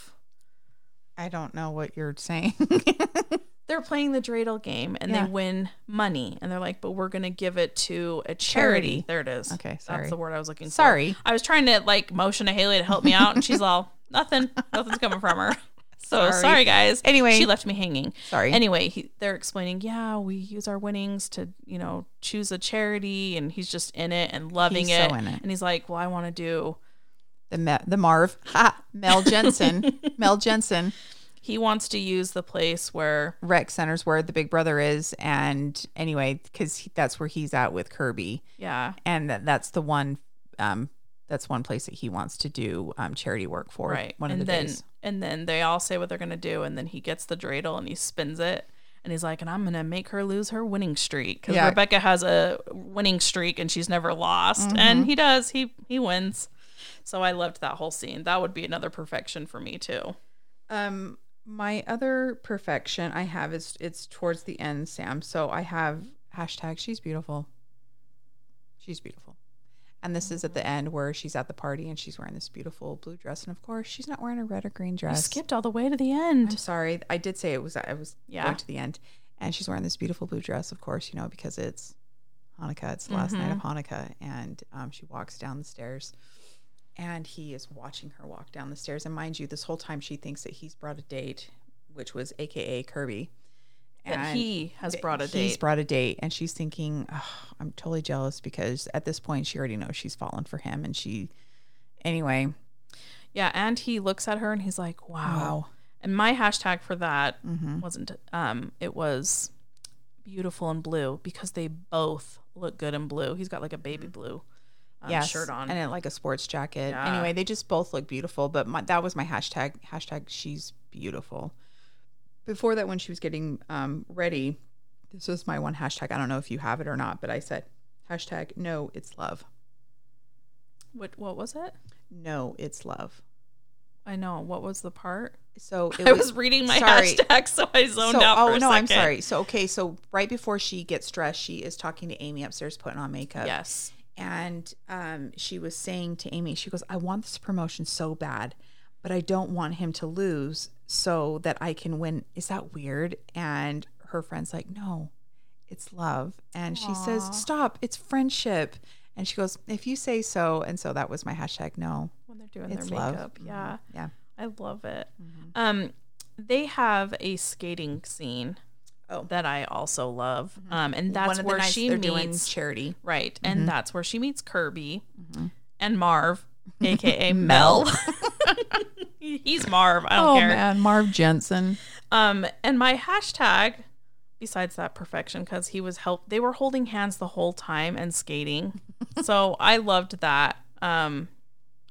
I don't know what you're saying. they're playing the dreidel game and Yeah. they win money and they're like but we're gonna give it to a charity, Charity. there it is Okay, sorry. that's the word i was looking for Sorry. i was trying to like motion to haley to help me out and she's all nothing nothing's coming from her so Sorry. sorry, guys Anyway. she left me hanging Sorry. anyway he, they're explaining yeah we use our winnings to you know choose a charity and he's just in it and loving it. so it. and he's like well i want to do the the Marv. Ha! Mel Jensen. Mel Jensen. he wants to use the place where rec centers where the big brother is and anyway because that's where he's at with kirby yeah and that, that's the one um that's one place that he wants to do um charity work for right one and of the then days and then they all say what they're gonna do and then he gets the dreidel and he spins it and he's like and i'm gonna make her lose her winning streak because Yeah. rebecca has a winning streak and she's never lost Mm-hmm. and he does he he wins so i loved that whole scene that would be another perfection for me too um my other perfection i have is it's towards the end sam so i have hashtag she's beautiful she's beautiful and this is at the end where she's at the party and she's wearing this beautiful blue dress and of course she's not wearing a red or green you dress skipped all the way to the end I'm sorry. I did say it was I was Yeah. going to the end. And she's wearing this beautiful blue dress, of course, you know, because it's Hanukkah. It's the last night of Hanukkah. And um, she walks down the stairs and he is watching her walk down the stairs. And mind you, this whole time she thinks that he's brought a date, which was AKA Kirby. that he has brought a He's date He's brought a date. And she's thinking, oh, I'm totally jealous because at this point she already knows she's fallen for him. And she, anyway, Yeah, and he looks at her and he's like, "Wow." Wow. And my hashtag for that Mm-hmm. wasn't um it was beautiful in blue because they both look good in blue. He's got like a baby blue um, yes, shirt on. and it, like a sports jacket. Yeah. Anyway, they just both look beautiful. But my, that was my hashtag. Hashtag she's beautiful. Before that, when she was getting um, ready, this was my one hashtag. I don't know if you have it or not, but I said hashtag no, it's love. what what was it? No, it's love. I know. What was the part? So it I was reading my sorry. hashtag, so I zoned so, out. For oh no, I'm sorry. So okay, so right before she gets dressed, she is talking to Amy upstairs, putting on makeup. Yes. And um, she was saying to Amy, she goes, "I want this promotion so bad, but I don't want him to lose so that I can win." Is that weird? And her friend's like, "No, it's love." And she says, "Stop! It's friendship." And she goes, "If you say so." And so that was my hashtag. No, When they're doing it's their love. makeup. Mhm. Yeah. yeah. I love it. Um, they have a skating scene Oh. that I also love. Um, and that's where nights she meets charity. right, Mm-hmm. and that's where she meets Kirby and Marv, aka Mel. He's Marv. I don't Oh care. man, Marv Jensen. Um, and my hashtag, besides that perfection, because he was help. They were holding hands the whole time and skating, so I loved that. Um,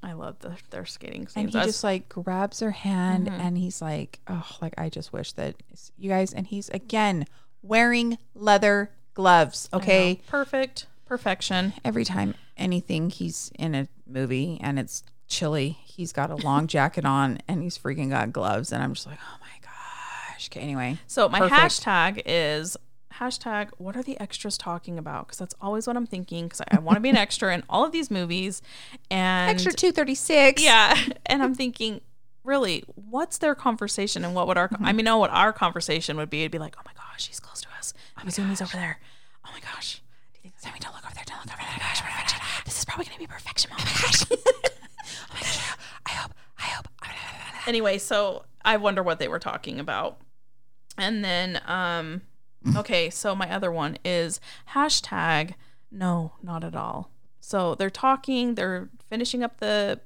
I love the, their skating scenes. And he I just like grabs her hand Mm-hmm. and he's like, oh, like I just wish that you guys. And he's again wearing leather gloves. Okay. perfect perfection. Every time anything he's in a movie and it's chilly, he's got a long jacket on and he's freaking got gloves. And I'm just like, oh my gosh. Okay. Anyway. So my Perfect. hashtag is hashtag what are the extras talking about? Because that's always what i'm thinking because I, I want to be an extra in all of these movies and Extra 236. yeah and i'm thinking really what's their conversation and what would our Mm-hmm. i mean know what our conversation would be. It'd be like oh my gosh he's close to us. Oh my he's over there. Oh my gosh. Do you think Sammy, don't look over there don't look over there. Oh my gosh perfection. this is probably going to be perfection. Oh my gosh. Oh my gosh. I hope i hope. Anyway so i wonder what they were talking about. And then um okay so my other one is hashtag no not at all. So they're talking they're finishing up the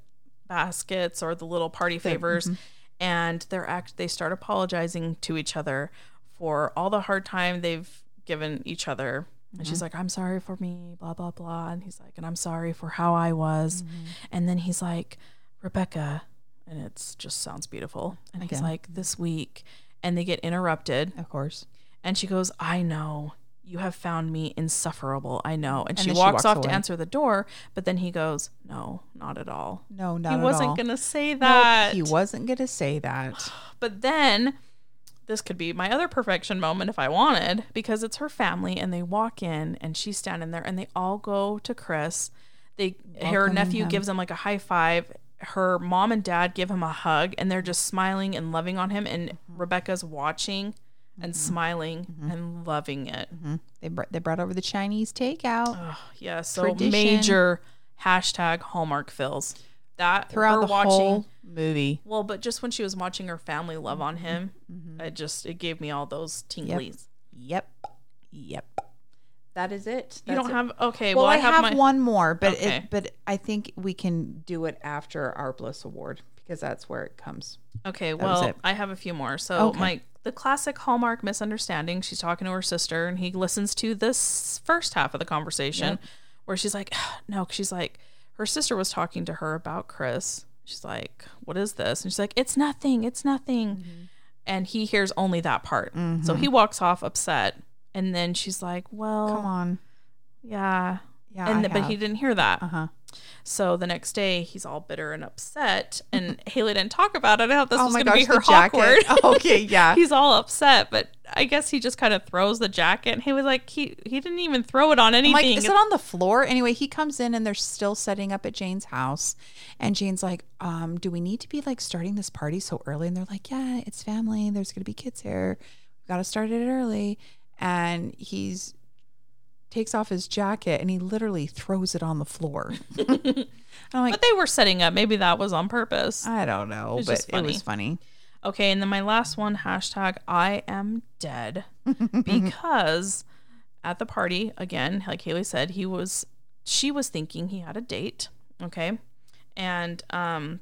baskets or the little party favors mm-hmm. and they're act they start apologizing to each other for all the hard time they've given each other. And she's mm-hmm. like i'm sorry for me blah blah blah. And he's like and i'm sorry for how i was. Mm-hmm. And then he's like rebecca and it's just sounds beautiful. And he's like this week and they get interrupted. Of course. And she goes, I know. You have found me insufferable. I know. And, she, then she walks, walks off to answer the door, but then he goes, No, not at all. No, not he at wasn't going to say Nope, that. he wasn't going to say that. But then this could be my other perfection moment if I wanted, because it's her family and they walk in and she's standing there and they all go to Chris. They her nephew him. gives him like a high five. Her mom and dad give him a hug and they're just smiling and loving on him and Mm-hmm. Rebecca's watching and mm-hmm. smiling mm-hmm. and loving it. Mm-hmm. They, br- they brought over the Chinese takeout. Oh, yeah, so Tradition. major hashtag Hallmark fills. That throughout the watching whole movie. well, but just when she was watching her family love on him, Mm-hmm. it just it gave me all those tinglies. Yep. Yep. That is it. You don't have okay. Well, Well, I have, my, one more, but Okay. it but I think we can do it after our Bliss Award because that's where it comes. Okay, was well, it. I have a few more. So Okay. my the classic Hallmark misunderstanding. She's talking to her sister, and he listens to this first half of the conversation, where she's like, No, she's like, her sister was talking to her about Chris. She's like, "What is this?" And she's like, "It's nothing. It's nothing." Mm-hmm. And he hears only that part, so he walks off upset. And then she's like, "Well, Come on. yeah." Yeah. and but he didn't hear that. Uh-huh. So the next day, he's all bitter and upset. And Haley didn't talk about it. I thought this Oh was going to be her awkward. okay, yeah. he's all upset, but I guess he just kind of throws the jacket. And he was like, he he didn't even throw it on I'm anything. like, is it on the floor? Anyway, he comes in and they're still setting up at Jane's house. And Jane's like, um, do we need to be like starting this party so early? And they're like, yeah, it's family. There's going to be kids here. We've got to start it early. And he's takes off his jacket and he literally throws it on the floor. I'm like, but they were setting up. Maybe that was on purpose. I don't know, It's but it was funny. Okay, and then my last one hashtag I am dead because at the party again, like Haley said, he was she was thinking he had a date. Okay, and um,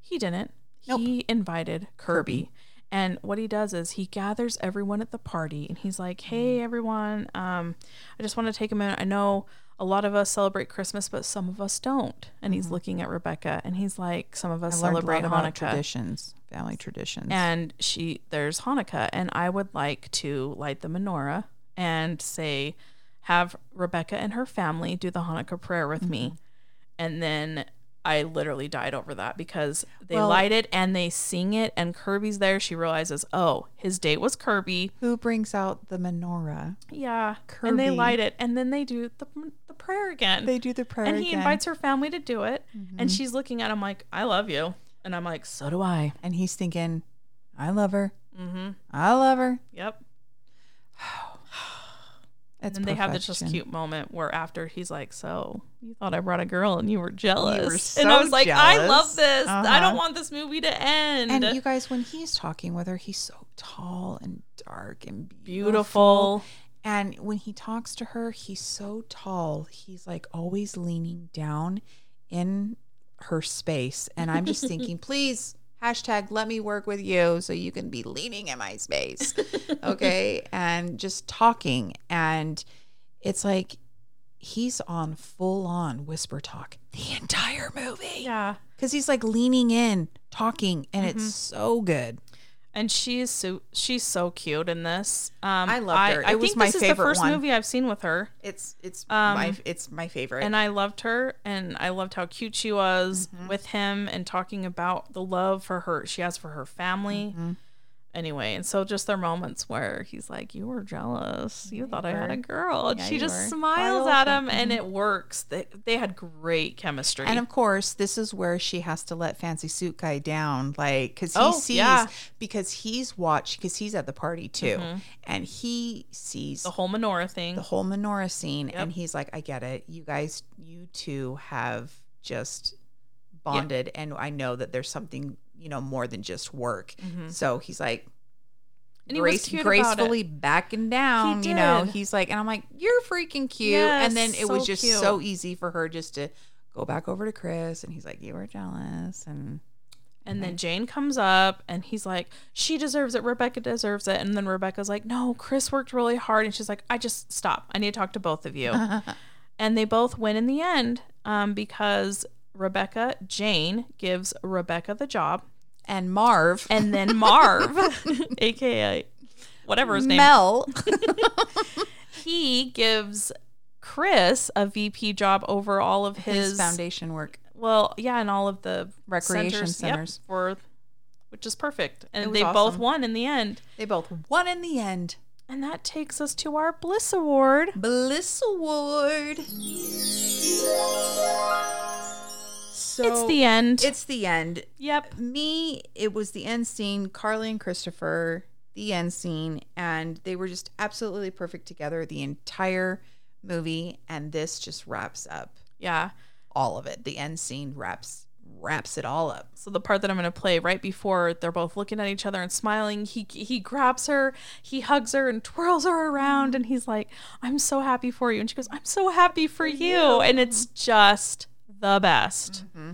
He didn't. Nope. He invited Kirby. And what he does is he gathers everyone at the party and he's like, "Hey everyone, um I just want to take a minute. I know a lot of us celebrate Christmas, but some of us don't." And he's looking at Rebecca and he's like, "Some of us Mm-hmm. I learned a celebrate Hanukkah." traditions, family traditions. and she there's Hanukkah and I would like to light the menorah and say have Rebecca and her family do the Hanukkah prayer with me. Mm-hmm. And then I literally died over that because they Well- light it and they sing it and Kirby's there. She realizes, oh, his date was Kirby. Who brings out the menorah? Yeah. And they light it and then they do the, the prayer again. They do the prayer and he again. Mm-hmm. invites her family to do it. And she's looking at him like, I love you. And I'm like, so do I. and he's thinking, I love her. Mm-hmm. I love her. Yep. It's and they have this just cute moment where after he's like, "So you thought I brought a girl and you were jealous," so and I was like, "I love this. I Uh-huh. don't want this movie to end." And you guys, when he's talking with her, he's so tall and dark and beautiful. beautiful. And when he talks to her, he's so tall. He's like always leaning down in her space. And I'm just thinking, please, hashtag let me work with you so you can be leaning in my space. Okay. and just talking. And it's like he's on full on whisper talk the entire movie. Yeah, Because he's like leaning in, talking, and Mm-hmm. it's so good. And she's so she's so cute in this. Um, I loved her. I was think my this is the first one. movie I've seen with her, It's it's Um, my it's my favorite. and I loved her, and I loved how cute she was Mm-hmm. with him, and talking about the love for her she has for her family. Mm-hmm. Anyway, and so just their moments where he's like, "You were jealous. You thought I had a girl," and Yeah, she just were. smiles at him, and it works. They they had great chemistry. And of course, this is where she has to let Fancy Suit Guy down, like because he Oh, sees yeah. because he's watched because he's at the party too, and he sees Mm-hmm. the whole menorah thing. the whole menorah scene, Yep. and he's like, "I get it. You guys, you two have just bonded, and I know that there's something you know more than just work." So he's like. Mm-hmm. And he was Grace, cute about it. gracefully backing down, you know. He's like, and I'm like, you're freaking cute. and then Yes, it was just cute. so easy for her just to go back over to Chris, and he's like, you were jealous, and And then Jane comes up and he's like, she deserves it. Rebecca deserves it. And then Rebecca's like, no, Chris worked really hard. And she's like, I just stop. I need to talk to both of you. and they both win in the end um, because Rebecca, Jane gives Rebecca the job. And Marv, And then Marv, aka whatever his name, Mel, he gives Chris a VP job over all of his, his foundation work. Well, yeah, and all of the Recreation centers, yep, for which is perfect. And they both won in the end. They both won in the end. And that takes us to our Bliss Award. Bliss Award. So it's the end. It's the end. yep. me, it was the end scene, Carly and Kristoffer, the end scene, and they were just absolutely perfect together the entire movie. And this just wraps up Yeah. all of it. The end scene wraps wraps it all up. So the part that I'm going to play right before they're both looking at each other and smiling, he he grabs her, he hugs her and twirls her around and he's like, "I'm so happy for you." And she goes, "I'm so happy for, you. And it's just the best. Mm-hmm.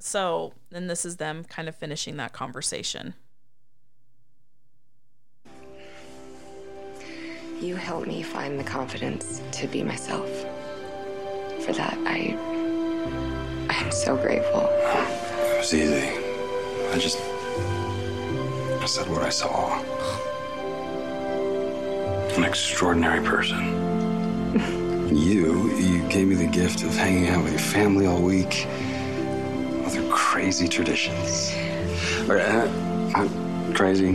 So, and this is them kind of finishing that conversation. You helped me find the confidence to be myself. For that, I. I am so grateful. It was easy. I just. I said what I saw. An extraordinary person. you, you gave me the gift of hanging out with your family all week with your crazy traditions. Or, uh, uh, crazy,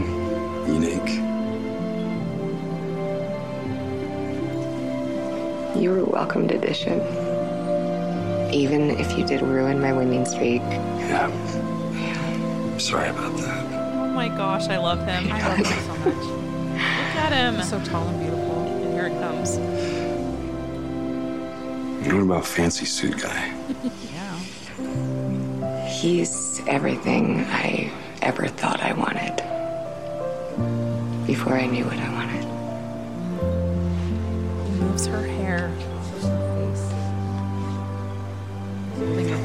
unique. You were a welcomed addition. Even if you did ruin my winning streak. Yeah. Sorry about that. Oh my gosh, I love him. I love him so much. Look at him. So tall and beautiful. And here it comes. You know what about fancy suit guy? Yeah. He's everything I ever thought I wanted. Before I knew what I wanted. He moves her hair.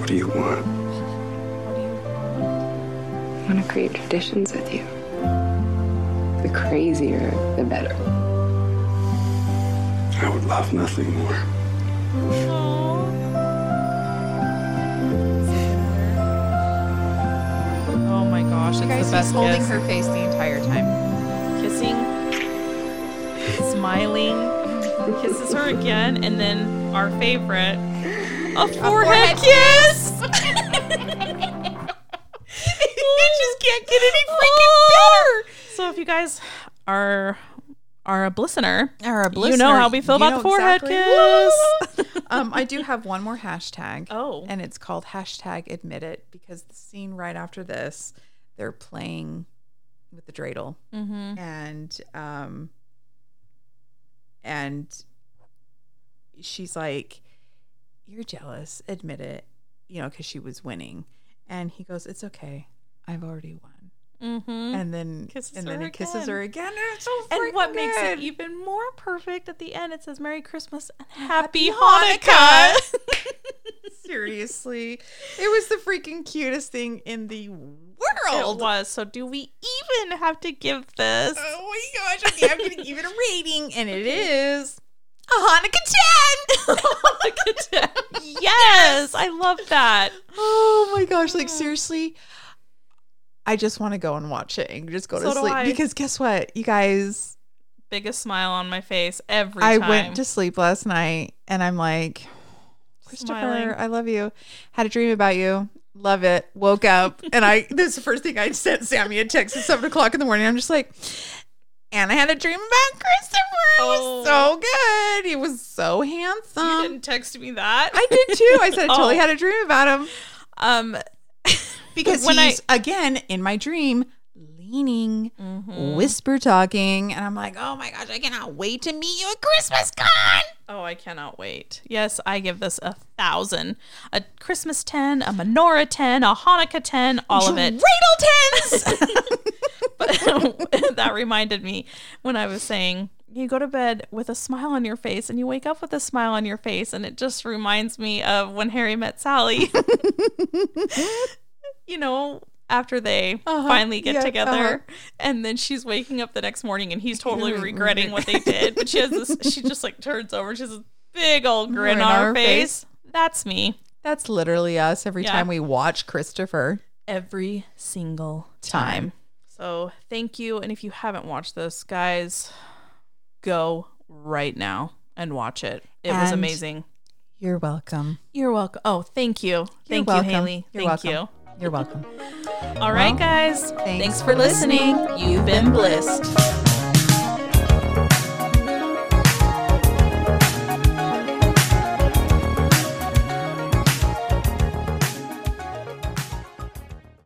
What do you want? What do you want to create traditions with you. The crazier, the better. I would love nothing more. Oh my gosh, it's guys, the best he's holding kiss. her face the entire time. Kissing, smiling, kisses her again, and then our favorite, a forehead, forehead kiss. you just can't get any freaking oh. better. So if you guys are are a listener, Or a you know how we feel about the forehead exactly. kiss. Um, I do have one more hashtag. Oh. And it's called hashtag admit it because the scene right after this, they're playing with the dreidel. mm-hmm. And um and she's like, You're jealous, admit it, you know, because she was winning. And he goes, It's okay. I've already won. Mm-hmm. And then Kisses and then he kisses her again. And it's so And what freaking makes it even more perfect at the end, it says Merry Christmas and Happy, Happy Hanukkah. Seriously. It was the freaking cutest thing in the world. it was. So do we even have to give this? Oh my gosh. Okay, I'm going to give it a rating, and it is a Hanukkah 10. Hanukkah 10. yes, I love that. oh my gosh. Like, seriously. I just want to go and watch it and just go So to sleep. I. Because guess what? You guys, Biggest smile on my face every I time. went to sleep last night and I'm like, Kristoffer, Smiling. I love you. Had a dream about you. Love it. Woke up and I this is the first thing I sent Sammy a text at seven o'clock in the morning. I'm just like, and I had a dream about Kristoffer. It Oh. was so good. He was so handsome. you didn't text me that. I did too. I said I totally Oh. had a dream about him. um Because When I- he's again in my dream leaning, mm-hmm. whisper talking, and I'm like, oh my gosh, I cannot wait to meet you at Christmas con. Oh, I cannot wait. Yes, I give this a thousand. A Christmas 10, a menorah 10, a Hanukkah 10, all of it. Dreidel tens. But that reminded me when I was saying you go to bed with a smile on your face and you wake up with a smile on your face. And it just reminds me of when Harry met Sally. You know, after they Uh-huh, finally get yeah, together. uh-huh. And then she's waking up the next morning and he's totally regretting what they did. But she has this, she just like turns over. She has this big old grin Grin on her her face. That's me That's literally us every Yeah. time we watch Kristoffer. every single time. So thank you. And if you haven't watched this, guys, go right now and watch it. It was amazing. You're welcome. You're welcome. Oh, thank you. You're Thank welcome. you, Haley. You're thank welcome. You're welcome. All right, Well, guys. thanks Thanks for for listening. You've been blissed.